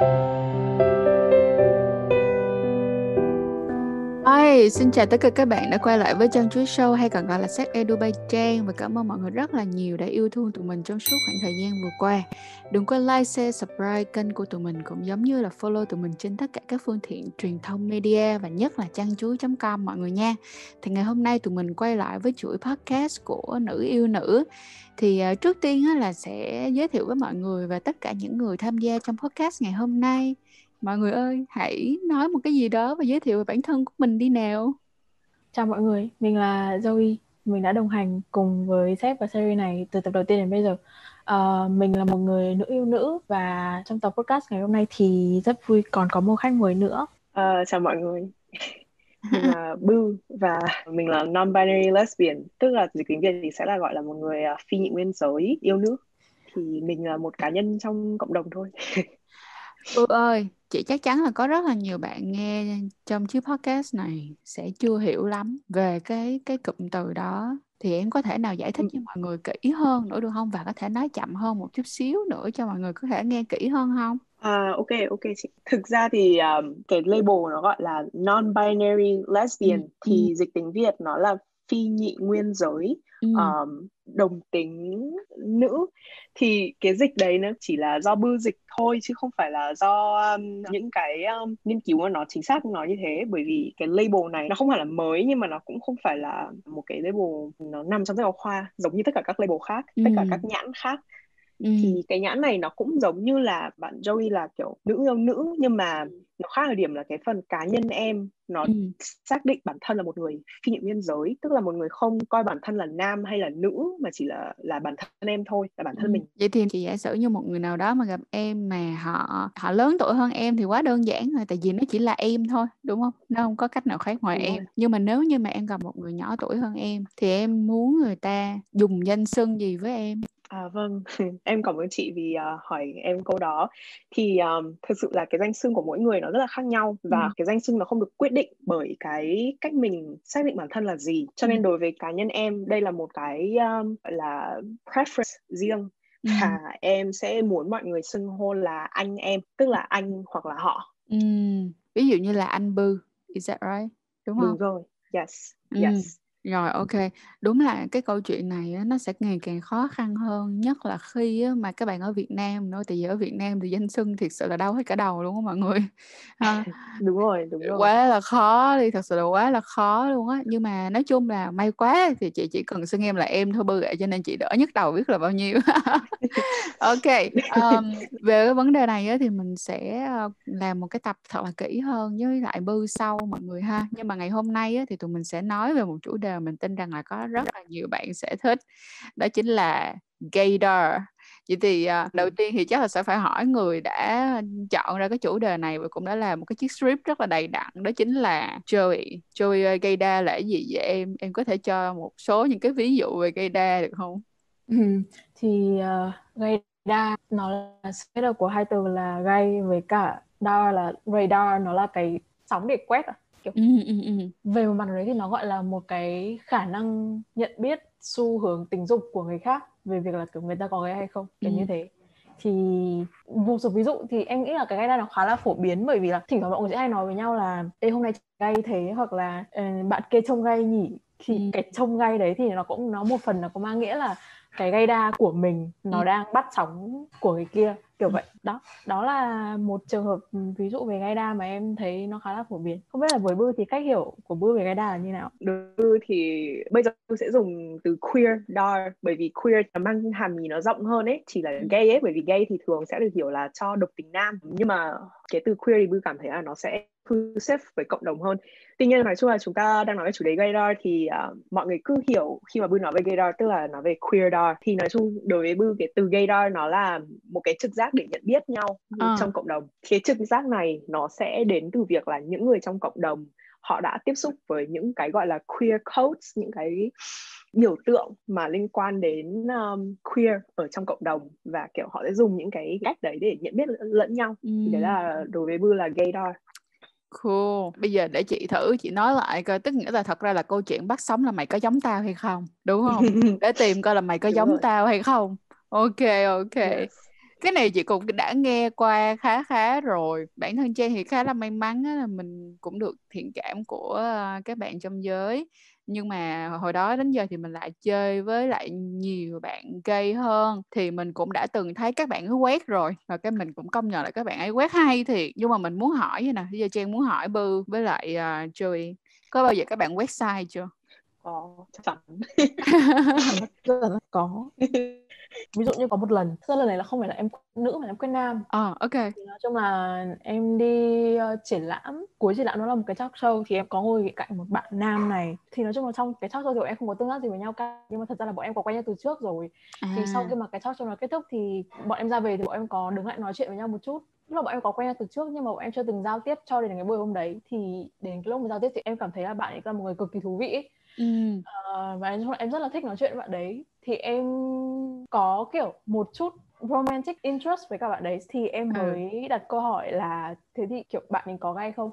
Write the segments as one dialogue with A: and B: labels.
A: Thank you. Hey, xin chào tất cả các bạn đã quay lại với Trang Chuối Show hay còn gọi là Sách Edu Bay Trang và cảm ơn mọi người rất là nhiều đã yêu thương tụi mình trong suốt khoảng thời gian vừa qua. Đừng quên like, share, subscribe kênh của tụi mình cũng giống như là follow tụi mình trên tất cả các phương tiện truyền thông media và nhất là trang chuối.com mọi người nha. Thì ngày hôm nay tụi mình quay lại với chuỗi podcast của nữ yêu nữ. Thì ờ, trước tiên là sẽ giới thiệu với mọi người và tất cả những người tham gia trong podcast ngày hôm nay mọi người ơi hãy nói một cái gì đó và giới thiệu về bản thân của mình đi nào.
B: Chào mọi người mình là Zoe. Mình đã đồng hành cùng với sếp và series này từ tập đầu tiên đến bây giờ. Uh, mình là một người nữ yêu nữ và trong tập podcast ngày hôm nay thì rất vui còn có một khách mời nữa.
C: Uh, chào mọi người. Mình là Boo và mình là non-binary lesbian tức là dịch tiếng Việt thì sẽ là gọi là một người uh, phi nhị nguyên giới yêu nữ. Thì mình là một cá nhân trong cộng đồng thôi
A: Boo ơi chị chắc chắn là có rất là nhiều bạn nghe trong chiếc podcast này sẽ chưa hiểu lắm về cái cái cụm từ đó thì em có thể nào giải thích cho mọi người kỹ hơn nữa được không và có thể nói chậm hơn một chút xíu nữa cho mọi người có thể nghe kỹ hơn không?
C: À, ok ok chị. Thực ra thì um, cái label nó gọi là non-binary lesbian ừ. thì ừ. dịch tiếng Việt nó là phi nhị nguyên giới ừ. um, đồng tính nữ thì cái dịch đấy nó chỉ là do bư dịch thôi chứ không phải là do um, những cái um, nghiên cứu mà nó chính xác nói như thế bởi vì cái label này nó không phải là mới nhưng mà nó cũng không phải là một cái label nó nằm trong sách giáo khoa giống như tất cả các label khác ừ. tất cả các nhãn khác ừ. thì cái nhãn này nó cũng giống như là bạn Joey là kiểu nữ yêu nữ nhưng mà nó khác ở điểm là cái phần cá nhân em nó ừ. xác định bản thân là một người phi nhị nguyên giới tức là một người không coi bản thân là nam hay là nữ mà chỉ là là bản thân em thôi là bản thân ừ. mình
A: vậy thì chị giả sử như một người nào đó mà gặp em mà họ họ lớn tuổi hơn em thì quá đơn giản rồi tại vì nó chỉ là em thôi đúng không nó không có cách nào khác ngoài đúng em rồi. nhưng mà nếu như mà em gặp một người nhỏ tuổi hơn em thì em muốn người ta dùng danh xưng gì với em
C: À, vâng, em cảm ơn chị vì uh, hỏi em câu đó. Thì um, thực sự là cái danh xưng của mỗi người nó rất là khác nhau và ừ. cái danh xưng nó không được quyết định bởi cái cách mình xác định bản thân là gì. Cho nên đối với cá nhân em, đây là một cái um, là preference riêng ừ. và em sẽ muốn mọi người xưng hô là anh em, tức là anh hoặc là họ.
A: Ừ. Ví dụ như là anh Bư, is that right? Đúng không?
C: Đúng rồi. Yes. Ừ. Yes.
A: Rồi, ok. Đúng là cái câu chuyện này á, nó sẽ ngày càng khó khăn hơn, nhất là khi á, mà các bạn ở Việt Nam nữa, tại vì ở Việt Nam thì danh xưng thiệt sự là đau hết cả đầu luôn á mọi người.
C: Ha. Đúng rồi, đúng rồi.
A: Quá là khó đi, thật sự là quá là khó luôn á. Nhưng mà nói chung là may quá thì chị chỉ cần xưng em là em thôi bư ạ, cho nên chị đỡ nhức đầu biết là bao nhiêu. Ok, ờm, về cái vấn đề này á, thì mình sẽ ờ, làm một cái tập thật là kỹ hơn với lại bư sau mọi người ha. Nhưng mà ngày hôm nay á, thì tụi mình sẽ nói về một chủ đề mình tin rằng là có rất là nhiều bạn sẽ thích. Đó chính là gaydar vậy thì uh, đầu tiên thì chắc là sẽ phải hỏi người đã chọn ra cái chủ đề này và cũng đã làm một cái chiếc script rất là đầy đặn đó chính là Joey. Joey uh, gaydar là gì vậy? Em em có thể cho một số những cái ví dụ về gaydar được không?
B: Ừ, thì uh, gaydar nó là spelling của hai từ là gay với cả dar là radar nó là cái sóng để quét à kiểu ừ, ừ, ừ. về một mặt đấy thì nó gọi là một cái khả năng nhận biết xu hướng tình dục của người khác về việc là kiểu người ta có gay hay không kiểu ừ. như thế thì một số ví dụ thì em nghĩ là cái gay này nó khá là phổ biến bởi vì là thỉnh thoảng mọi người sẽ hay nói với nhau là ê hôm nay gay thế hoặc là bạn kia trông gay nhỉ thì ừ. cái trông gay đấy thì nó cũng nó một phần nó có mang nghĩa là cái gây đa của mình nó ừ. đang bắt sóng của người kia kiểu ừ. vậy. Đó đó là một trường hợp ừ, ví dụ về gai đa mà em thấy nó khá là phổ biến. Không biết là với bư thì cách hiểu của bư về gai đa là như nào?
C: Bư thì bây giờ tôi sẽ dùng từ queer dar bởi vì queer nó mang hàm ý nó rộng hơn ấy chỉ là ừ. gay ấy bởi vì gay thì thường sẽ được hiểu là cho độc tính nam. Nhưng mà cái từ queer thì bư cảm thấy là nó sẽ inclusive với cộng đồng hơn. Tuy nhiên nói chung là chúng ta đang nói về chủ đề gaydar thì uh, mọi người cứ hiểu khi mà bư nói về gaydar tức là nói về queerdar thì nói chung đối với bư cái từ gaydar nó là một cái trực giác để nhận biết nhau à. trong cộng đồng cái trực giác này nó sẽ đến từ việc là những người trong cộng đồng họ đã tiếp xúc với những cái gọi là queer codes những cái biểu tượng mà liên quan đến um, queer ở trong cộng đồng và kiểu họ sẽ dùng những cái cách đấy để nhận biết lẫn nhau ừ. thì đấy là đối với bư là gaydar
A: Cool. Bây giờ để chị thử chị nói lại coi tức nghĩa là thật ra là câu chuyện bắt sống là mày có giống tao hay không đúng không để tìm coi là mày có Đúng giống rồi. tao hay không ok ok yes cái này chị cũng đã nghe qua khá khá rồi. Bản thân Trang thì khá là may mắn là mình cũng được thiện cảm của ờ, các bạn trong giới. Nhưng mà hồi đó đến giờ thì mình lại chơi với lại nhiều bạn gay hơn. Thì mình cũng đã từng thấy các bạn ấy quét rồi. Và cái mình cũng công nhận là các bạn ấy quét hay thiệt. Nhưng mà mình muốn hỏi vậy nè bây giờ Trang muốn hỏi Bư với lại uh, Joey. Có bao giờ các bạn quét sai chưa?
C: Có chắc chắn.
B: Có ví dụ như có một lần lần này là không phải là em nữ mà em quen nam.
A: À ok.
B: Thì nói chung là em đi uh, triển lãm cuối triển lãm nó là một cái talk show thì em có ngồi cạnh một bạn nam này. Thì nói chung là trong cái talk show thì em không có tương tác gì với nhau cả nhưng mà thật ra là bọn em có quen nhau từ trước rồi. À. thì sau khi mà cái talk show nó kết thúc thì bọn em ra về thì bọn em có đứng lại nói chuyện với nhau một chút. Lúc là bọn em có quen nhau từ trước nhưng mà bọn em chưa từng giao tiếp cho đến cái buổi hôm đấy. Thì đến cái lúc mà giao tiếp thì em cảm thấy là bạn ấy là một người cực kỳ thú vị ấy. Ừ. Uh, và em, em rất là thích nói chuyện với bạn đấy thì em có kiểu một chút romantic interest với các bạn đấy. Thì em ừ. mới ừ. đặt câu hỏi là thế thì kiểu bạn ấy có gay không?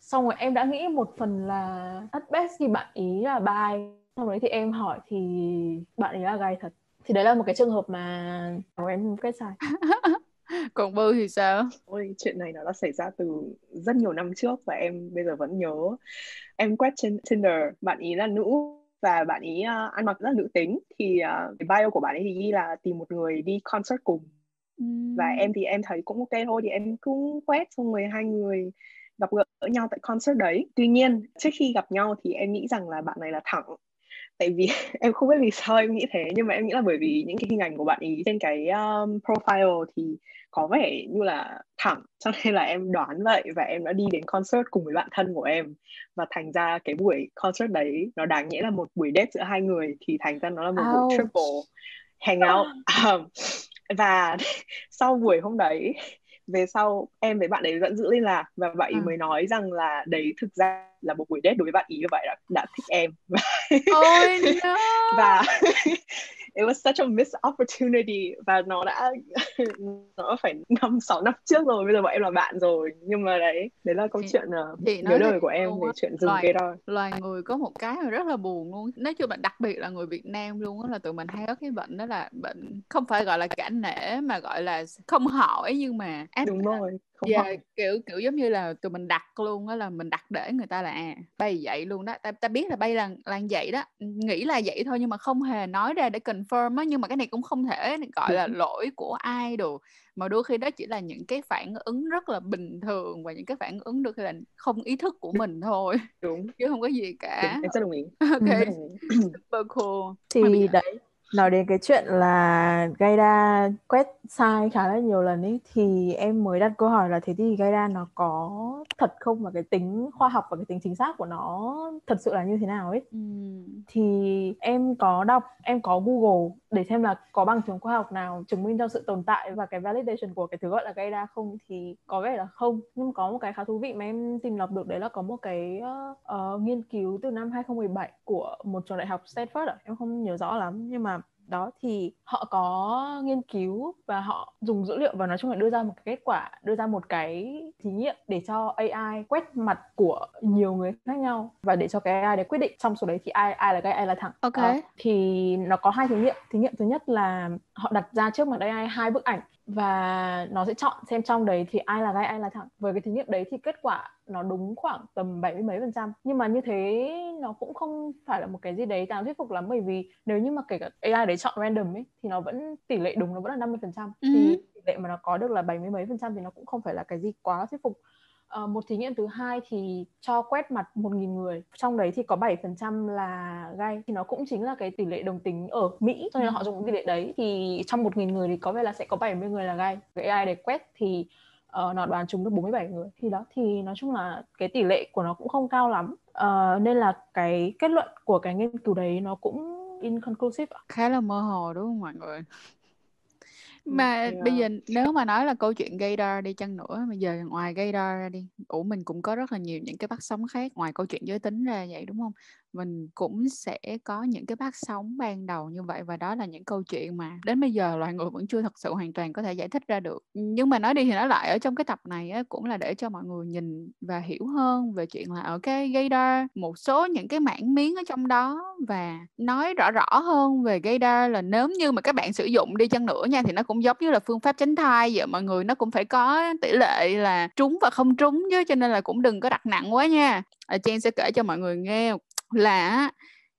B: Xong rồi em đã nghĩ một phần là at best thì bạn ý là bi. Xong đấy thì em hỏi thì bạn ấy là gay thật? Thì đấy là một cái trường hợp mà em kết sai.
A: Còn bư thì sao?
C: Ôi chuyện này nó đã xảy ra từ rất nhiều năm trước và em bây giờ vẫn nhớ. Em quét trên tinder bạn ý là nữ và bạn ý uh, ăn mặc rất là nữ tính. Thì uh, cái bio của bạn ấy thì ghi là tìm một người đi concert cùng. Mm. và em thì em thấy cũng ok thôi thì em cũng quét xong rồi hai người gặp gỡ nhau tại concert đấy. Tuy nhiên trước khi gặp nhau thì em nghĩ rằng là bạn này là thẳng tại vì em không biết vì sao em nghĩ thế nhưng mà em nghĩ là bởi vì những cái hình ảnh của bạn ý trên cái um, profile thì có vẻ như là thẳng. Cho nên là em đoán vậy và em đã đi đến concert cùng với bạn thân của em. Và thành ra cái buổi concert đấy nó đáng nghĩa là một buổi date giữa hai người thì thành ra nó là một Ouch. buổi triple hangout. Um, và sau buổi hôm đấy về sau em với bạn ấy vẫn giữ liên lạc và bạn ấy à. mới nói rằng là đấy thực ra là một buổi date đối với bạn ý và bạn đã, đã thích em
A: oh, no.
C: và it was such a missed opportunity và nó đã nó phải năm sáu năm trước rồi bây giờ bọn em là bạn rồi. Nhưng mà đấy đấy là câu thì, chuyện uh, thì nhớ đời của em về chuyện dùng loài,
A: đó. loài người có một cái mà rất là buồn luôn. Nói chung là đặc biệt là người Việt Nam luôn á là tụi mình hay có cái bệnh đó là bệnh không phải gọi là cả nể mà gọi là không hỏi nhưng mà
C: áp đúng rồi
A: không yeah, kiểu kiểu giống như là tụi mình đặt luôn á là mình đặt để người ta là à bay vậy luôn đó. Ta ta biết là bay là là vậy đó. Nghĩ là vậy thôi nhưng mà không hề nói ra để confirm á nhưng mà cái này cũng không thể gọi là lỗi của ai được mà đôi khi đó chỉ là những cái phản ứng rất là bình thường và những cái phản ứng đôi khi là không ý thức của mình thôi
C: đúng.
A: chứ không có gì cả.
C: Đúng, em rất đồng ý.
A: Ok super cool.
B: Thì đấy nói đến cái chuyện là Gaida quét sai khá là nhiều lần ấy thì em mới đặt câu hỏi là thế thì Gaida nó có thật không và cái tính khoa học và cái tính chính xác của nó thật sự là như thế nào ấy ừ. thì em có đọc em có Google để xem là có bằng chứng khoa học nào chứng minh cho sự tồn tại và cái validation của cái thứ gọi là Gaida không thì có vẻ là không nhưng có một cái khá thú vị mà em tìm đọc được đấy là có một cái uh, nghiên cứu từ năm 2017 của một trường đại học Stanford à? em không nhớ rõ lắm nhưng mà đó thì họ có nghiên cứu và họ dùng dữ liệu và nói chung là đưa ra một cái kết quả đưa ra một cái thí nghiệm để cho AI quét mặt của nhiều người khác nhau và để cho cái AI để quyết định. Trong số đấy thì ai ai là cái ai là thẳng.
A: Ok. À,
B: thì nó có hai thí nghiệm. Thí nghiệm thứ nhất là họ đặt ra trước mặt AI hai bức ảnh và nó sẽ chọn xem trong đấy thì ai là gai ai là thẳng. Với cái thí nghiệm đấy thì kết quả nó đúng khoảng tầm bảy mươi mấy phần trăm. Nhưng mà như thế nó cũng không phải là một cái gì đấy đáng thuyết phục lắm. Bởi vì nếu như mà kể cả AI đấy chọn random ấy thì nó vẫn tỷ lệ đúng nó vẫn là 50 phần trăm. Ừ. thì tỷ lệ mà nó có được là bảy mươi mấy phần trăm thì nó cũng không phải là cái gì quá thuyết phục Uh, một thí nghiệm thứ hai thì cho quét mặt 1.000 người trong đấy thì có 7% là gay thì nó cũng chính là cái tỷ lệ đồng tính ở Mỹ. Cho nên họ dùng tỷ lệ đấy. Thì trong 1.000 người thì có vẻ là sẽ có 70 người là gay cái AI để quét thì uh, nó đoán chúng được 47 người. Thì đó thì nói chung là cái tỷ lệ của nó cũng không cao lắm. Uh, nên là cái kết luận của cái nghiên cứu đấy nó cũng inconclusive
A: khá là mơ hồ đúng không mọi người mà bây giờ nếu mà nói là câu chuyện gaydar đi chăng nữa bây giờ ngoài gaydar ra đi ủa mình cũng có rất là nhiều những cái bắt sóng khác ngoài câu chuyện giới tính ra vậy đúng không mình cũng sẽ có những cái bát sóng ban đầu như vậy và đó là những câu chuyện mà đến bây giờ loài người vẫn chưa thật sự hoàn toàn có thể giải thích ra được. Nhưng mà nói đi thì nói lại ở trong cái tập này á, cũng là để cho mọi người nhìn và hiểu hơn về chuyện là ở cái gaydar một số những cái mảng miếng ở trong đó và nói rõ rõ hơn về gaydar là nếu như mà các bạn sử dụng đi chăng nữa nha thì nó cũng giống như là phương pháp tránh thai vậy mọi người nó cũng phải có tỷ lệ là trúng và không trúng chứ cho nên là cũng đừng có đặt nặng quá nha. Ờ, Trang sẽ kể cho mọi người nghe là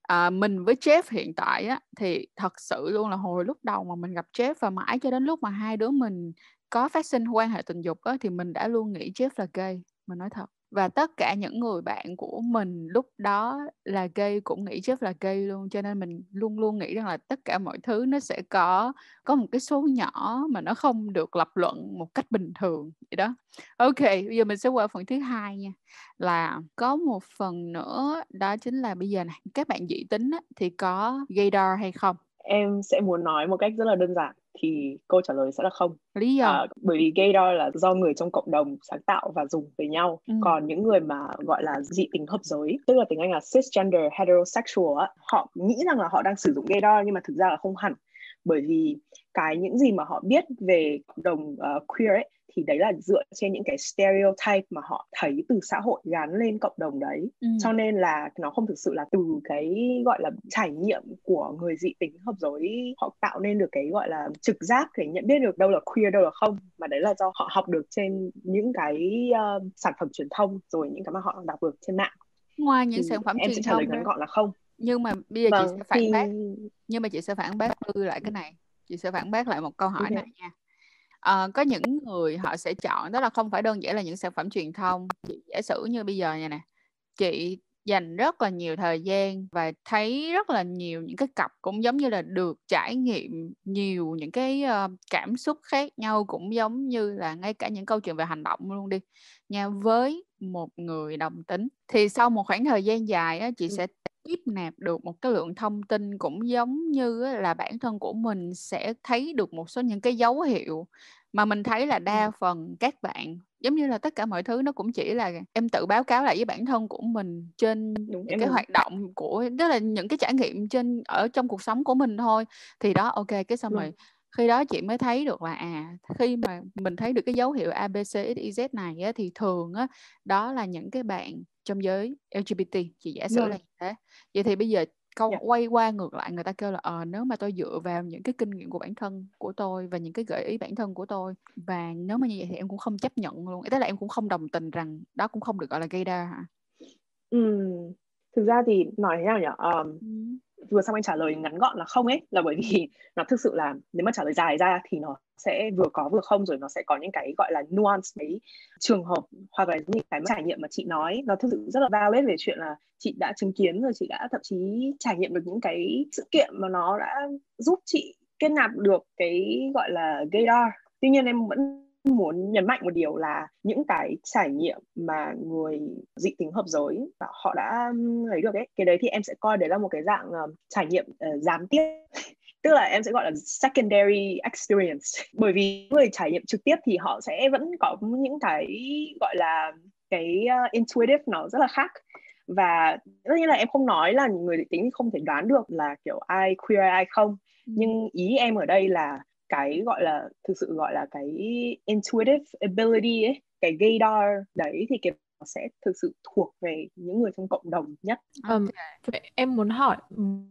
A: à, mình với Jeff hiện tại á thì thật sự luôn là hồi lúc đầu mà mình gặp Jeff và mãi cho đến lúc mà hai đứa mình có phát sinh quan hệ tình dục á thì mình đã luôn nghĩ Jeff là gay mình nói thật và tất cả những người bạn của mình lúc đó là gay cũng nghĩ Jeff là gay luôn. Cho nên mình luôn luôn nghĩ rằng là tất cả mọi thứ nó sẽ có có một cái số nhỏ mà nó không được lập luận một cách bình thường vậy đó. Ok bây giờ mình sẽ qua phần thứ hai nha. Là có một phần nữa đó chính là bây giờ này các bạn dị tính á, thì có gaydar hay không?
C: Em sẽ muốn nói một cách rất là đơn giản thì câu trả lời sẽ là không.
A: Lý do? À,
C: bởi vì gaydar là do người trong cộng đồng sáng tạo và dùng với nhau. Ừ. Còn những người mà gọi là dị tính hợp giới, tức là tiếng Anh là cisgender heterosexual, họ nghĩ rằng là họ đang sử dụng gaydar nhưng mà thực ra là không hẳn. Bởi vì cái những gì mà họ biết về cộng đồng uh, queer ấy thì đấy là dựa trên những cái stereotype mà họ thấy từ xã hội gắn lên cộng đồng đấy. Ừ. cho nên là nó không thực sự là từ cái gọi là trải nghiệm của người dị tính hợp giới họ tạo nên được cái gọi là trực giác để nhận biết được đâu là queer đâu là không. Mà đấy là do họ học được trên những cái uh, sản phẩm truyền thông rồi những cái mà họ đọc được trên mạng.
A: Ngoài những thì sản phẩm
C: em
A: truyền
C: sẽ trả lời ngắn gọn là không.
A: Nhưng mà bây giờ vâng, chị sẽ phản thì... bác nhưng mà chị sẽ phản bác tư lại cái này. Chị sẽ phản bác lại một câu hỏi này nha. À, có những người họ sẽ chọn đó là không phải đơn giản là những sản phẩm truyền thông. Chị giả sử như bây giờ nha nè chị dành rất là nhiều thời gian và thấy rất là nhiều những cái cặp cũng giống như là được trải nghiệm nhiều những cái uh, cảm xúc khác nhau cũng giống như là ngay cả những câu chuyện về hành động luôn đi nha với một người đồng tính. Thì sau một khoảng thời gian dài á, chị sẽ tiếp nạp được một cái lượng thông tin cũng giống như là bản thân của mình sẽ thấy được một số những cái dấu hiệu mà mình thấy là đa phần các bạn giống như là tất cả mọi thứ nó cũng chỉ là em tự báo cáo lại với bản thân của mình trên Đúng, những cái đúng. hoạt động của tức là những cái trải nghiệm trên ở trong cuộc sống của mình thôi thì đó ok cái xong Đúng. rồi khi đó chị mới thấy được là à khi mà mình thấy được cái dấu hiệu ABCXYZ này á, thì thường á đó là những cái bạn trong giới LGBT chị giả sử yeah. là như thế vậy thì bây giờ câu yeah. quay qua ngược lại người ta kêu là ờ nếu mà tôi dựa vào những cái kinh nghiệm của bản thân của tôi và những cái gợi ý bản thân của tôi và nếu mà như vậy thì em cũng không chấp nhận luôn tức là em cũng không đồng tình rằng đó cũng không được gọi là gây đa hả
C: ừ. thực ra thì nói thế nào nhỉ um, ừ vừa xong anh trả lời ngắn gọn là không ấy là bởi vì nó thực sự là nếu mà trả lời dài ra thì nó sẽ vừa có vừa không rồi nó sẽ có những cái gọi là nuance mấy trường hợp hoặc là những cái trải nghiệm mà chị nói. Nó thực sự rất là valid về chuyện là chị đã chứng kiến rồi chị đã thậm chí trải nghiệm được những cái sự kiện mà nó đã giúp chị kết nạp được cái gọi là gaydar. Tuy nhiên em vẫn muốn nhấn mạnh một điều là những cái trải nghiệm mà người dị tính hợp giới họ đã lấy được ấy cái đấy thì em sẽ coi đấy là một cái dạng uh, trải nghiệm uh, gián tiếp. Tức là em sẽ gọi là secondary experience. Bởi vì người trải nghiệm trực tiếp thì họ sẽ vẫn có những cái gọi là cái uh, intuitive nó rất là khác. Và tất nhiên là em không nói là người dị tính không thể đoán được là kiểu ai queer ai không. Nhưng ý em ở đây là cái gọi là, thực sự gọi là cái intuitive ability ấy, cái gaydar đấy thì cái sẽ thực sự thuộc về những người trong cộng đồng nhất.
B: Um, em muốn hỏi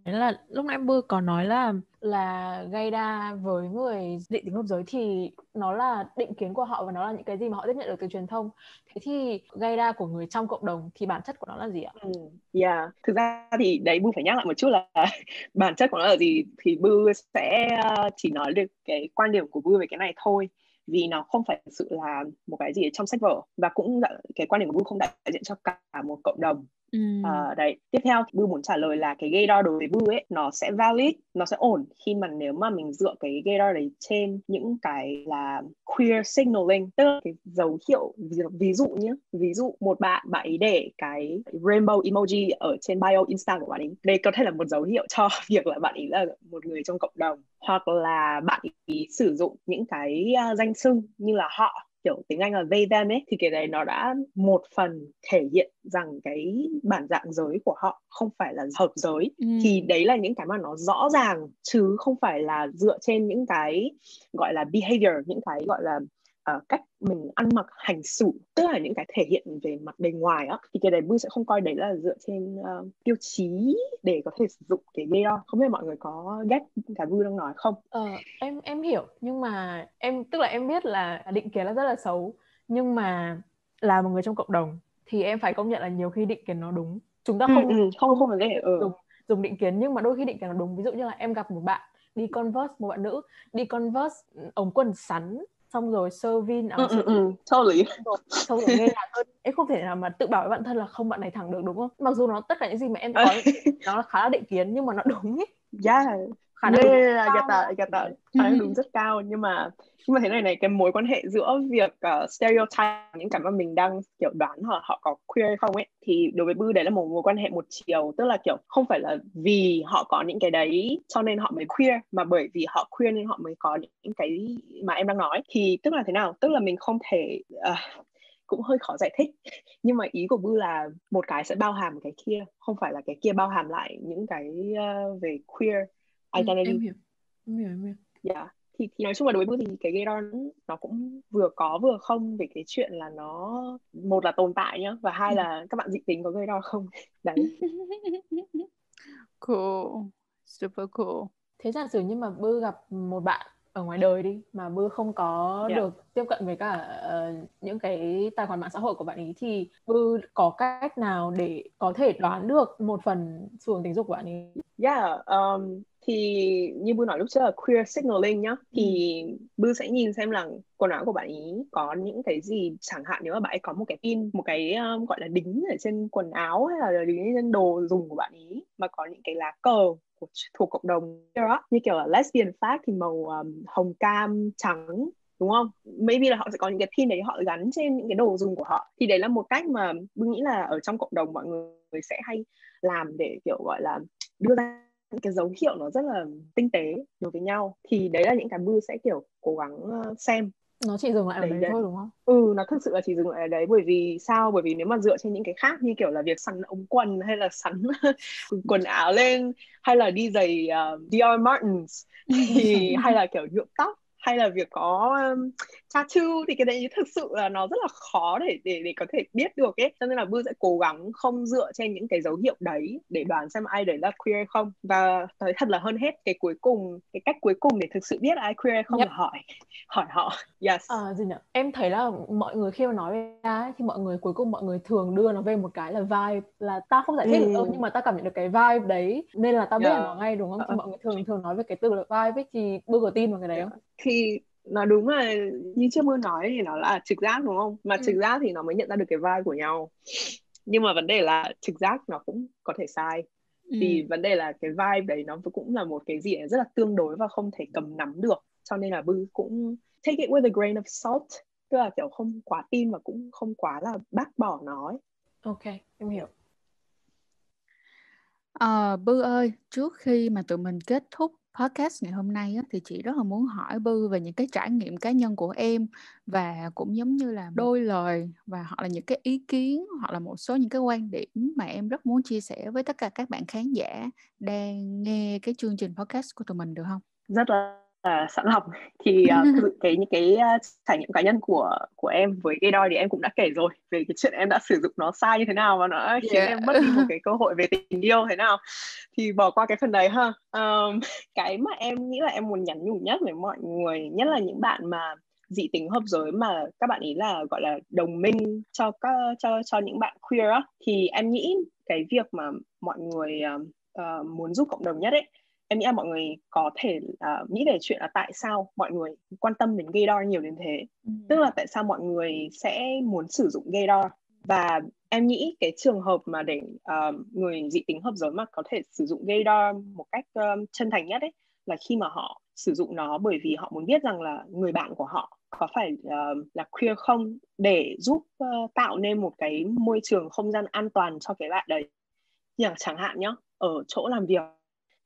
B: là lúc nãy em Bư có nói là là gây đa với người dị tính hợp giới thì nó là định kiến của họ và nó là những cái gì mà họ tiếp nhận được từ truyền thông. Thế thì gây đa của người trong cộng đồng thì bản chất của nó là gì ạ?
C: Ừ, yeah. Thực ra thì đấy Bư phải nhắc lại một chút là bản chất của nó là gì thì Bư sẽ ờ, chỉ nói được cái quan điểm của Bư về cái này thôi vì nó không phải thực sự là một cái gì trong sách vở và cũng cái quan điểm của Google không đại diện cho cả một cộng đồng. Ừ. À, đấy tiếp theo thì Bưu muốn trả lời là cái gaydar đối với Bưu ấy nó sẽ valid nó sẽ ổn khi mà nếu mà mình dựa cái gaydar đấy trên những cái là queer signaling tức là cái dấu hiệu ví, dụ nhé ví dụ một bạn bạn ấy để cái rainbow emoji ở trên bio insta của bạn ấy đây có thể là một dấu hiệu cho việc là bạn ấy là một người trong cộng đồng hoặc là bạn ấy sử dụng những cái uh, danh xưng như là họ kiểu tiếng Anh là they them ấy thì cái đấy nó đã một phần thể hiện rằng cái bản dạng giới của họ không phải là hợp giới ừ. thì đấy là những cái mà nó rõ ràng chứ không phải là dựa trên những cái gọi là behavior những cái gọi là uh, cách mình ăn mặc hành xử tức là những cái thể hiện về mặt bề ngoài á thì cái đấy bư sẽ không coi đấy là dựa trên uh, tiêu chí để có thể sử dụng cái gay đo không biết mọi người có ghét cái bư đang nói không?
B: Ờ, em em hiểu nhưng mà em tức là em biết là định kiến là rất là xấu nhưng mà là một người trong cộng đồng thì em phải công nhận là nhiều khi định kiến nó đúng. Chúng ta ừ, không
C: ừ, ừ, không không phải ừ.
B: dùng dùng định kiến nhưng mà đôi khi định kiến nó đúng. Ví dụ như là em gặp một bạn đi converse một bạn nữ đi converse ống quần sắn xong rồi sơ vin áo
C: ừ, ừ, ừ. totally.
B: xong rồi nghe nhạc hơn em không thể nào mà tự bảo với bản thân là không bạn này thẳng được đúng không mặc dù nó tất cả những gì mà em có nó khá là định kiến nhưng mà nó đúng ấy
C: yeah khả năng yeah, yeah, get that, get that. khả năng đúng rất cao. Nhưng mà nhưng mà thế này này cái mối quan hệ giữa việc uh, stereotype những cái mà mình đang kiểu đoán họ họ có queer hay không ấy thì đối với bư đấy là một mối quan hệ một chiều. Tức là kiểu không phải là vì họ có những cái đấy cho nên họ mới queer mà bởi vì họ queer nên họ mới có những cái mà em đang nói. Thì tức là thế nào? Tức là mình không thể uh, cũng hơi khó giải thích. Nhưng mà ý của bư là một cái sẽ bao hàm cái kia không phải là cái kia bao hàm lại những cái uh, về queer identity
B: em hiểu. Em hiểu em hiểu.
C: Yeah thì, thì nói chung là đối với thì cái gay nó cũng vừa có vừa không về cái chuyện là nó một là tồn tại nhá và hai ừ. là các bạn dị tính có gay không? Đấy.
A: Cool. Super cool.
B: Thế giả sử như mà bư gặp một bạn ở ngoài đời đi mà bư không có yeah. được tiếp cận với cả uh, những cái tài khoản mạng xã hội của bạn ấy thì bư có cách nào để có thể đoán được một phần xu hướng tình dục của bạn ấy
C: yeah um, thì như bư nói lúc trước là queer signaling nhá thì ừ. bư sẽ nhìn xem là quần áo của bạn ấy có những cái gì chẳng hạn nếu mà bạn ấy có một cái pin một cái um, gọi là đính ở trên quần áo hay là đính trên đồ dùng của bạn ấy mà có những cái lá cờ của, thuộc cộng đồng đó như kiểu là lesbian flag thì màu um, hồng cam trắng đúng không? Maybe là họ sẽ có những cái pin đấy họ gắn trên những cái đồ dùng của họ thì đấy là một cách mà bư nghĩ là ở trong cộng đồng mọi người sẽ hay làm để kiểu gọi là đưa ra những cái dấu hiệu nó rất là tinh tế đối với nhau thì đấy là những cái bư sẽ kiểu cố gắng xem
B: nó chỉ dừng lại ở đấy, đấy thôi đúng không?
C: Ừ, nó thực sự là chỉ dừng lại ở đấy bởi vì sao? Bởi vì nếu mà dựa trên những cái khác như kiểu là việc sắn ống quần hay là sắn quần áo lên hay là đi giày uh, Dior Martens thì hay là kiểu nhuộm tóc hay là việc có um, tattoo thì cái đấy thực sự là nó rất là khó để để để có thể biết được ấy. Cho nên là bư sẽ cố gắng không dựa trên những cái dấu hiệu đấy để đoán xem ai đấy là queer hay không. Và nói thật là hơn hết cái cuối cùng cái cách cuối cùng để thực sự biết ai queer hay không yep. là hỏi hỏi họ. Yes.
B: À, gì nhỉ em thấy là mọi người khi mà nói về ai thì mọi người cuối cùng mọi người thường đưa nó về một cái là vibe là ta không giải thích ừ. được đâu nhưng mà ta cảm nhận được cái vibe đấy. Nên là ta biết yeah. là nó ngay đúng không? Thì uh. mọi người thường thường nói về cái từ là vibe ấy thì bư có tin vào cái đấy không?
C: Thì nó đúng là như trước mưa nói thì nó là trực giác đúng không mà ừ. trực giác thì nó mới nhận ra được cái vai của nhau nhưng mà vấn đề là trực giác nó cũng có thể sai ừ. thì vấn đề là cái vibe đấy nó cũng là một cái gì rất là tương đối và không thể cầm nắm được cho nên là bư cũng take it with a grain of salt tức là kiểu không quá tin và cũng không quá là bác bỏ nó ấy.
B: ok em hiểu
A: À, Bư ơi, trước khi mà tụi mình kết thúc podcast ngày hôm nay á, thì chị rất là muốn hỏi Bư về những cái trải nghiệm cá nhân của em và cũng giống như là đôi lời và hoặc là những cái ý kiến hoặc là một số những cái quan điểm mà em rất muốn chia sẻ với tất cả các bạn khán giả đang nghe cái chương trình podcast của tụi mình được không?
C: Rất là uh, sẵn lòng. Thì uh, cái những cái uh, trải nghiệm cá nhân của của em với cái đôi thì em cũng đã kể rồi về cái chuyện em đã sử dụng nó sai như thế nào và nó khiến yeah. em mất đi một cái cơ hội về tình yêu thế nào? Thì bỏ qua cái phần đấy ha. Um, cái mà em nghĩ là em muốn nhắn nhủ nhất với mọi người nhất là những bạn mà dị tính hợp giới mà các bạn ý là gọi là đồng minh cho các cho cho những bạn queer á thì em nghĩ cái việc mà mọi người uh, uh, muốn giúp cộng đồng nhất ấy em nghĩ là mọi người có thể uh, nghĩ về chuyện là tại sao mọi người quan tâm đến gaydar nhiều đến thế ừ. tức là tại sao mọi người sẽ muốn sử dụng gaydar và em nghĩ cái trường hợp mà để uh, người dị tính hợp giới mà có thể sử dụng gaydar một cách um, chân thành nhất ấy là khi mà họ sử dụng nó bởi vì họ muốn biết rằng là người bạn của họ có phải uh, là queer không để giúp uh, tạo nên một cái môi trường không gian an toàn cho cái bạn đấy. Như chẳng hạn nhá, ở chỗ làm việc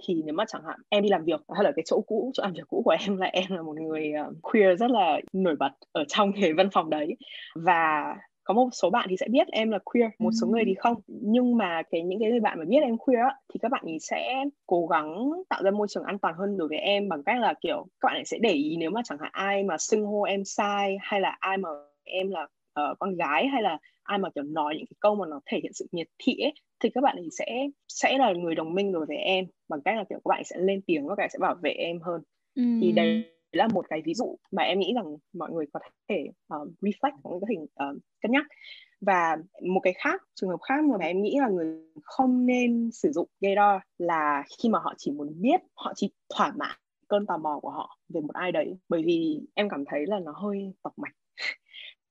C: thì nếu mà chẳng hạn em đi làm việc hay là cái chỗ cũ chỗ làm việc cũ của em là em là một người uh, queer rất là nổi bật ở trong cái văn phòng đấy. Và có một số bạn thì sẽ biết em là queer một số người thì không. Nhưng mà cái những cái người bạn mà biết em queer á, thì các bạn ấy sẽ cố gắng tạo ra môi trường an toàn hơn đối với em bằng cách là kiểu các bạn ấy sẽ để ý nếu mà chẳng hạn ai mà xưng hô em sai hay là ai mà em là uh, con gái hay là ai mà kiểu nói những cái câu mà nó thể hiện sự miệt thị ấy thì các bạn ấy sẽ sẽ là người đồng minh đối với em bằng cách là kiểu các bạn ấy sẽ lên tiếng các bạn sẽ bảo vệ em hơn. Ừ. thì đây là một cái ví dụ mà em nghĩ rằng mọi người có thể um, reflect có thể um, cân nhắc. Và một cái khác trường hợp khác mà em nghĩ là người không nên sử dụng gaydar là khi mà họ chỉ muốn biết họ chỉ thỏa mãn cơn tò mò của họ về một ai đấy. Bởi vì em cảm thấy là nó hơi tọc mạch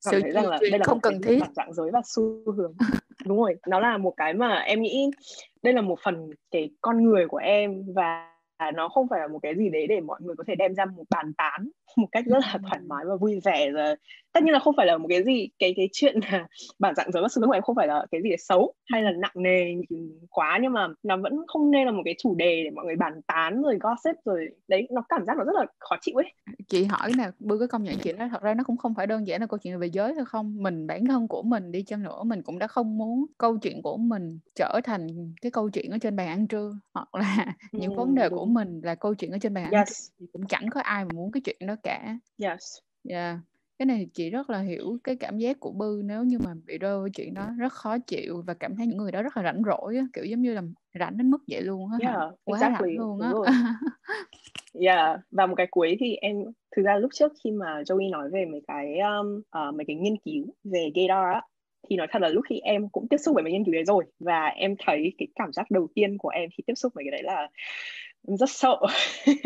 C: cảm
A: sự thấy rằng là đây là không cần thiết.
C: dạng giới và xu hướng. Đúng rồi nó là một cái mà em nghĩ đây là một phần cái con người của em và nó không phải là một cái gì đấy để mọi người có thể đem ra một bàn tán một cách rất là thoải mái và vui vẻ rồi. Tất nhiên là không phải là một cái gì cái cái chuyện là bản dạng giới và hướng của em không phải là cái gì xấu hay là nặng nề quá nhưng mà nó vẫn không nên là một cái chủ đề để mọi người bàn tán rồi gossip rồi đấy nó cảm giác nó rất là khó chịu ấy.
A: Chị hỏi nè bư có công nhận chuyện đó thật ra nó cũng không phải đơn giản là câu chuyện về giới thôi không mình bản thân của mình đi chăng nữa mình cũng đã không muốn câu chuyện của mình trở thành cái câu chuyện ở trên bàn ăn trưa hoặc là những vấn đề của mình là câu chuyện ở trên bàn
C: yes.
A: thì cũng chẳng có ai mà muốn cái chuyện đó cả.
C: Yes.
A: Yeah. Cái này chị rất là hiểu cái cảm giác của bư nếu như mà bị rơi vào chuyện đó rất khó chịu và cảm thấy những người đó rất là rảnh rỗi á, kiểu giống như là rảnh đến mức vậy luôn á
C: yeah,
A: quá
C: exactly.
A: rảnh luôn á.
C: yeah và một cái cuối thì em thực ra lúc trước khi mà Joey nói về mấy cái um, uh, mấy cái nghiên cứu về gaydar á thì nói thật là lúc khi em cũng tiếp xúc với mấy nghiên cứu đấy rồi và em thấy cái cảm giác đầu tiên của em khi tiếp xúc với cái đấy là em rất sợ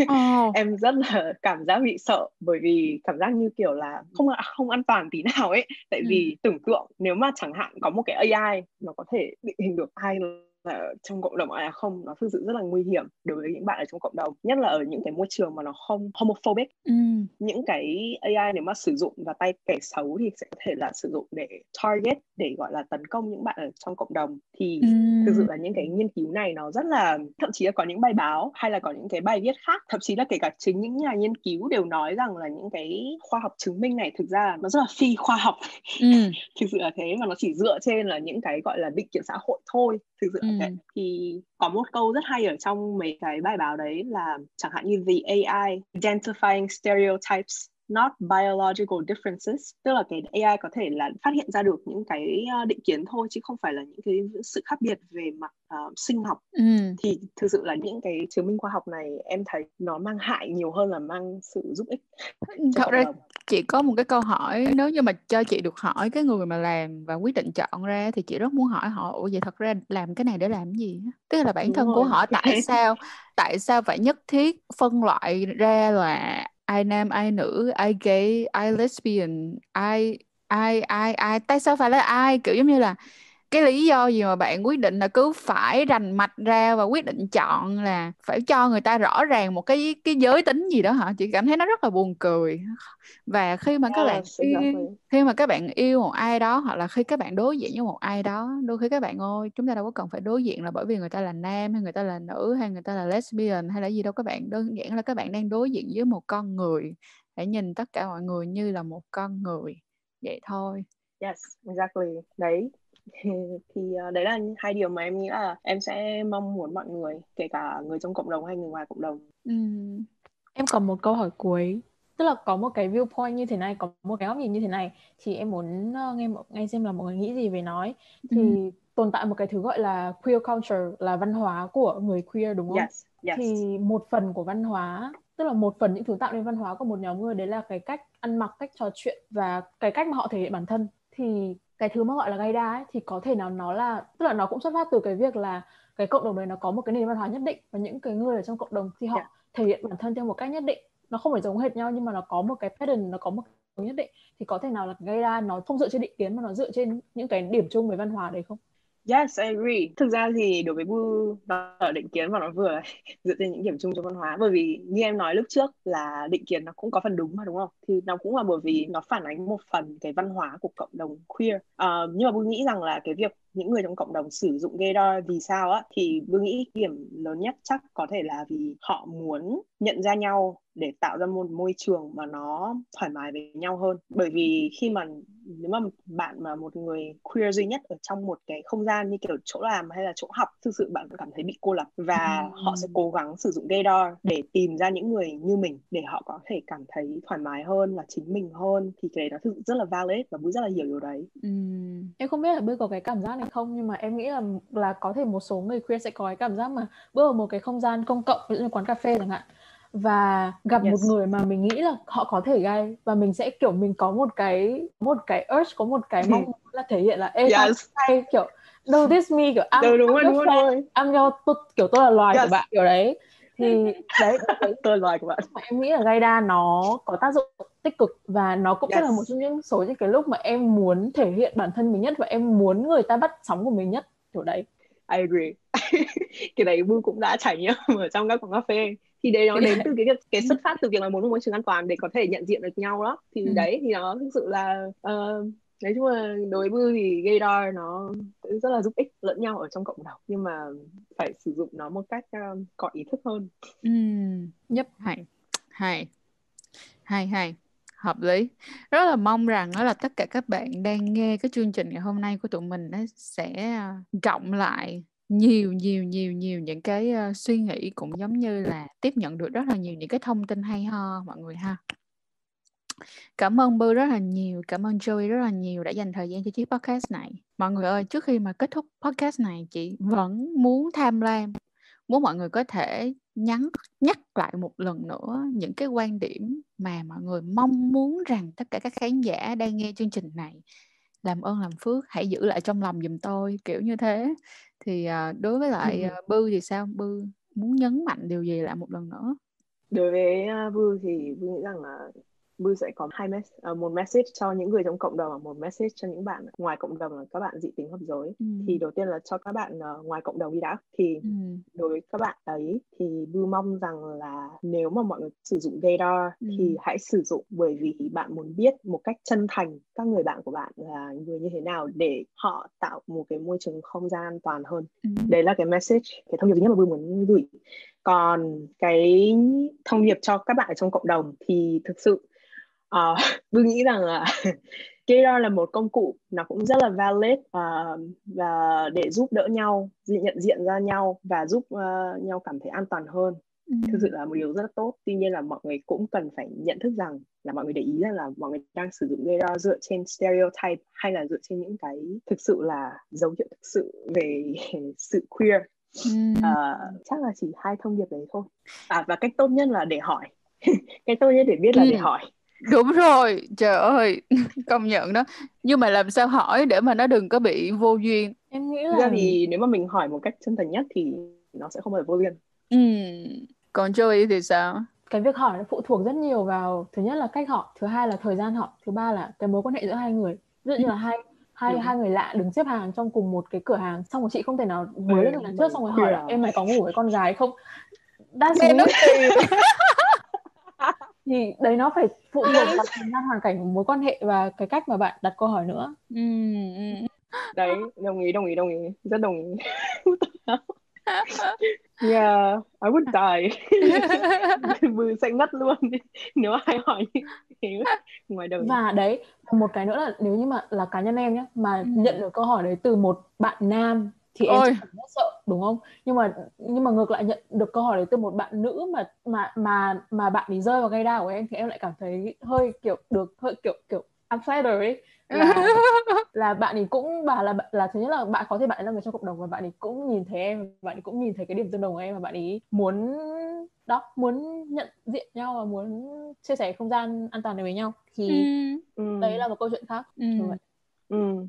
C: oh. em rất là cảm giác bị sợ bởi vì cảm giác như kiểu là không không an toàn tí nào ấy tại ừ. vì tưởng tượng nếu mà chẳng hạn có một cái AI nó có thể định hình được ai là trong cộng đồng là không nó thực sự rất là nguy hiểm đối với những bạn ở trong cộng đồng nhất là ở những cái môi trường mà nó không homophobic ừ. những cái AI nếu mà sử dụng và tay kẻ xấu thì sẽ có thể là sử dụng để target để gọi là tấn công những bạn ở trong cộng đồng thì ừ. thực sự là những cái nghiên cứu này nó rất là thậm chí là có những bài báo hay là có những cái bài viết khác thậm chí là kể cả chính những nhà nghiên cứu đều nói rằng là những cái khoa học chứng minh này thực ra nó rất là phi khoa học ừ. thực sự là thế mà nó chỉ dựa trên là những cái gọi là định kiến xã hội thôi thực sự ừ. thì có một câu rất hay ở trong mấy cái bài báo đấy là chẳng hạn như the AI identifying stereotypes not biological differences tức là cái AI có thể là phát hiện ra được những cái ờ, định kiến thôi chứ không phải là những cái sự khác biệt về mặt uh, sinh học ừ. thì thực sự là những cái chứng minh khoa học này em thấy nó mang hại nhiều hơn là mang sự giúp ích
A: thật ra chị có một cái câu hỏi nếu như mà cho chị được hỏi cái người mà làm và quyết định chọn ra thì chị rất muốn hỏi họ ủa vậy thật ra làm cái này để làm gì tức là bản Đúng thân rồi. của họ tại sao tại sao phải nhất thiết phân loại ra là ai nam, ai nữ, ai gay, ai lesbian, ai ai ai ai. Tại sao phải là ai? Kiểu giống như là cái lý do gì mà bạn quyết định là cứ phải rành mạch ra và quyết định chọn là phải cho người ta rõ ràng một cái cái giới tính gì đó hả? Chị cảm thấy nó rất là buồn cười. Và khi mà các bạn yêu, khi mà các bạn yêu một ai đó hoặc là khi các bạn đối diện với một ai đó đôi khi các bạn ơi chúng ta đâu có cần phải đối diện là bởi vì người ta là nam hay người ta là nữ hay người ta là lesbian hay là gì đâu. Các bạn đơn giản là các bạn đang đối diện với một con người hãy nhìn tất cả mọi người như là một con người. Vậy thôi.
C: Yes exactly. Đấy thì uh, đấy là hai điều mà em nghĩ là em sẽ mong muốn mọi người kể cả người trong cộng đồng hay người ngoài cộng đồng ừ.
B: em còn một câu hỏi cuối tức là có một cái viewpoint như thế này có một cái góc nhìn như thế này thì em muốn uh, nghe nghe xem là mọi người nghĩ gì về nói thì ừ. tồn tại một cái thứ gọi là queer culture là văn hóa của người queer đúng không?
C: Yes, yes.
B: Thì một phần của văn hóa tức là một phần những thứ tạo nên văn hóa của một nhóm người đấy là cái cách ăn mặc cách trò chuyện và cái cách mà họ thể hiện bản thân thì cái thứ mà gọi là gaida ấy thì có thể nào nó là tức là nó cũng xuất phát từ cái việc là cái cộng đồng đấy nó có một cái nền văn hóa nhất định và những cái người ở trong cộng đồng thì họ yeah. thể hiện bản thân theo một cách nhất định. Nó không phải giống hệt nhau nhưng mà nó có một cái pattern nó có một cái nhất định. Thì có thể nào là gaida nó không dựa trên định kiến mà nó dựa trên những cái điểm chung về văn hóa đấy không
C: Yes, I agree. Thực ra thì đối với Bu nó ở định kiến và nó vừa dựa trên những điểm chung trong văn hóa bởi vì như em nói lúc trước là định kiến nó cũng có phần đúng mà đúng không? Thì nó cũng là bởi vì nó phản ánh một phần cái văn hóa của cộng đồng queer. Uh, nhưng mà Bu nghĩ rằng là cái việc những người trong cộng đồng sử dụng gaydar vì sao á thì tôi nghĩ điểm lớn nhất chắc có thể là vì họ muốn nhận ra nhau để tạo ra một môi trường mà nó thoải mái với nhau hơn bởi vì khi mà nếu mà bạn mà một người queer duy nhất ở trong một cái không gian như kiểu chỗ làm hay là chỗ học thực sự bạn cảm thấy bị cô lập và ừ. họ sẽ cố gắng sử dụng gaydar để tìm ra những người như mình để họ có thể cảm thấy thoải mái hơn và chính mình hơn thì cái đấy nó thực sự rất là valid và bữa rất là hiểu điều đấy
B: ừ. em không biết là bữa có cái cảm giác này không nhưng mà em nghĩ là là có thể một số người queer sẽ có cái cảm giác mà bước vào một cái không gian công cộng ví dụ như quán cà phê chẳng hạn và gặp yes. một người mà mình nghĩ là họ có thể gay và mình sẽ kiểu mình có một cái một cái urge có một cái mong muốn là thể hiện là ê yes. hay kiểu no this me kiểu I'm,
C: đúng, đúng, I'm
B: your friend I'm your tôi, kiểu tôi là loài yes. của bạn kiểu đấy thì đấy
C: tôi là loài của bạn.
B: em nghĩ là gay đa nó có tác dụng tích cực và nó cũng yes. là một trong những số những cái lúc mà em muốn thể hiện bản thân mình nhất và em muốn người ta bắt sóng của mình nhất kiểu đấy.
C: I agree. Cái đấy Bu cũng đã trải nghiệm ở trong các quán cà phê. Thì đấy nó đến từ cái cái xuất phát từ việc là muốn một môi trường an toàn để có thể nhận diện được nhau đó. Thì ừ. đấy thì nó thực sự là uh, nói chung là đối với thì gaydar nó rất là giúp ích lẫn nhau ở trong cộng đồng nhưng mà phải sử dụng nó một cách um, có ý thức hơn
A: ừ nhấp hay hay hay hay hợp lý rất là mong rằng đó là tất cả các bạn đang nghe cái chương trình ngày hôm nay của tụi mình nó sẽ ờ, cộng lại nhiều, nhiều, nhiều, nhiều những cái, uh, suy nghĩ cũng giống như là tiếp nhận được rất là nhiều những cái thông tin hay ho mọi người ha. Cảm ơn Bư rất là nhiều, cảm ơn Joey rất là nhiều đã dành thời gian cho chiếc podcast này. Mọi người ơi, trước khi mà kết thúc podcast này, chị vẫn muốn tham lam, muốn mọi người có thể nhắn nhắc lại một lần nữa những cái quan điểm mà mọi người mong muốn rằng tất cả các khán giả đang nghe chương trình này làm ơn làm phước hãy giữ lại trong lòng giùm tôi, kiểu như thế thì à, đối với lại ừ. bư thì sao bư muốn nhấn mạnh điều gì lại một lần nữa
C: đối với uh, bư thì bư nghĩ rằng là Bư sẽ có hai mes uh, một message cho những người trong cộng đồng và một message cho những bạn ngoài cộng đồng là các bạn dị tính hợp giới ừ. thì đầu tiên là cho các bạn uh, ngoài cộng đồng đi đã thì ừ. đối với các bạn ấy thì Bư mong rằng là nếu mà mọi người sử dụng gaydar ừ. thì hãy sử dụng bởi vì bạn muốn biết một cách chân thành các người bạn của bạn là người như thế nào để họ tạo một cái môi trường không gian an toàn hơn ừ. đấy là cái message cái thông điệp nhất mà Bư muốn gửi còn cái thông điệp cho các bạn ở trong cộng đồng thì thực sự uh, nghĩ rằng là Kira là một công cụ nó cũng rất là valid uh, và để giúp đỡ nhau nhận diện ra nhau và giúp uh, nhau cảm thấy an toàn hơn. Ừ. thực sự là một điều rất là tốt. Tuy nhiên là mọi người cũng cần phải nhận thức rằng là mọi người để ý rằng là mọi người đang sử dụng Kira dựa trên stereotype hay là dựa trên những cái thực sự là dấu hiệu thực sự về sự queer. Uh, chắc là chỉ hai thông điệp đấy thôi. À và cách tốt nhất là để hỏi. Cách tốt nhất để biết là ừ. để hỏi
A: đúng rồi trời ơi công nhận đó. Nhưng mà làm sao hỏi để mà nó đừng có bị vô duyên.
B: Em nghĩ là
C: ra thì nếu mà mình hỏi một cách chân thành nhất thì nó sẽ không bao giờ vô duyên.
A: Ừ. còn Joey thì sao?
B: Cái việc hỏi nó phụ thuộc rất nhiều vào thứ nhất là cách hỏi thứ hai là thời gian hỏi thứ ba là cái mối quan hệ giữa hai người. Ví dụ như là hai hai ừ. hai người lạ đứng xếp hàng trong cùng một cái cửa hàng xong rồi chị không thể nào mới lên lần trước xong rồi hỏi là em mày có ngủ với con gái không? That's weird thì đấy nó phải phụ thuộc vào thời gian hoàn cảnh của mối quan hệ và cái cách mà bạn đặt câu hỏi nữa. Ừ,
C: ừ. đấy đồng ý đồng ý đồng ý. Rất đồng ý. Yeah I would die. Bư sẽ ngất luôn. Nếu ai hỏi như ngoài đời.
B: Và đấy một cái nữa là nếu như mà là cá nhân em nhé mà ừ. nhận được câu hỏi đấy từ một bạn nam thì em Ôi. rất sợ đúng không nhưng mà nhưng mà ngược lại nhận được câu hỏi đấy từ một bạn nữ mà mà mà mà bạn ấy rơi vào gây đau của em thì em lại cảm thấy hơi kiểu được hơi kiểu kiểu I'm flattered ấy là là bạn ấy cũng bảo là là thứ nhất là bạn có thể bạn ấy là người trong cộng đồng và bạn ấy cũng nhìn thấy em bạn ấy cũng nhìn thấy cái điểm tương đồng của em và bạn ấy muốn đó muốn nhận diện nhau và muốn chia sẻ không gian an toàn này với nhau thì ừ. đấy là một câu chuyện khác ừ.
C: Ừ.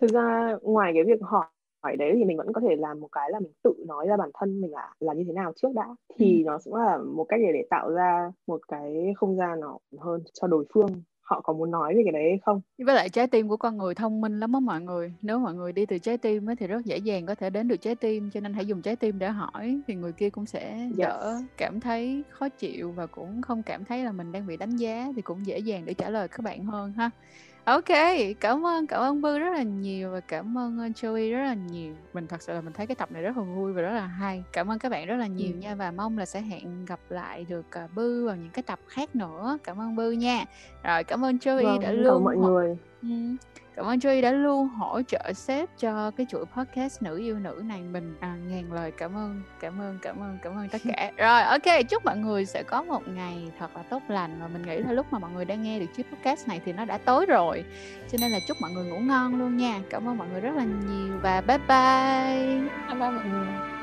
C: thực ra ngoài cái việc hỏi hỏi đấy thì mình vẫn có thể làm một cái là mình tự nói ra bản thân mình là là như thế nào trước đã. Thì ừ. nó cũng là một cách để để tạo ra một cái không gian nó hơn cho đối phương. Họ có muốn nói về cái đấy hay không?
A: Với lại trái tim của con người thông minh lắm á mọi người. Nếu mọi người đi từ trái tim thì rất dễ dàng có thể đến được trái tim cho nên hãy dùng trái tim để hỏi thì người kia cũng sẽ đỡ yes. cảm thấy khó chịu và cũng không cảm thấy là mình đang bị đánh giá thì cũng dễ dàng để trả lời các bạn hơn ha Ok, cảm ơn cảm ơn Bư rất là nhiều và cảm ơn ờ, Joey rất là nhiều. Mình thật sự là mình thấy cái tập này rất là vui và rất là hay. Cảm ơn các bạn rất là nhiều ừ. nha và mong là sẽ hẹn gặp lại được uh, Bư vào những cái tập khác nữa. Cảm ơn Bư nha. Rồi cảm ơn Joey vâng, đã luôn
C: mọi người.
A: Ừ. Cảm ơn Joey đã luôn hỗ trợ sếp cho cái chuỗi podcast nữ yêu nữ này mình. À, ngàn lời cảm ơn cảm ơn cảm ơn cảm ơn tất cả. Rồi ok chúc mọi người sẽ có một ngày thật là tốt lành. Và mình nghĩ là lúc mà mọi người đang nghe được chiếc podcast này thì nó đã tối rồi. Cho nên là chúc mọi người ngủ ngon luôn nha. Cảm ơn mọi người rất là nhiều và bye bye.
B: Bye bye mọi người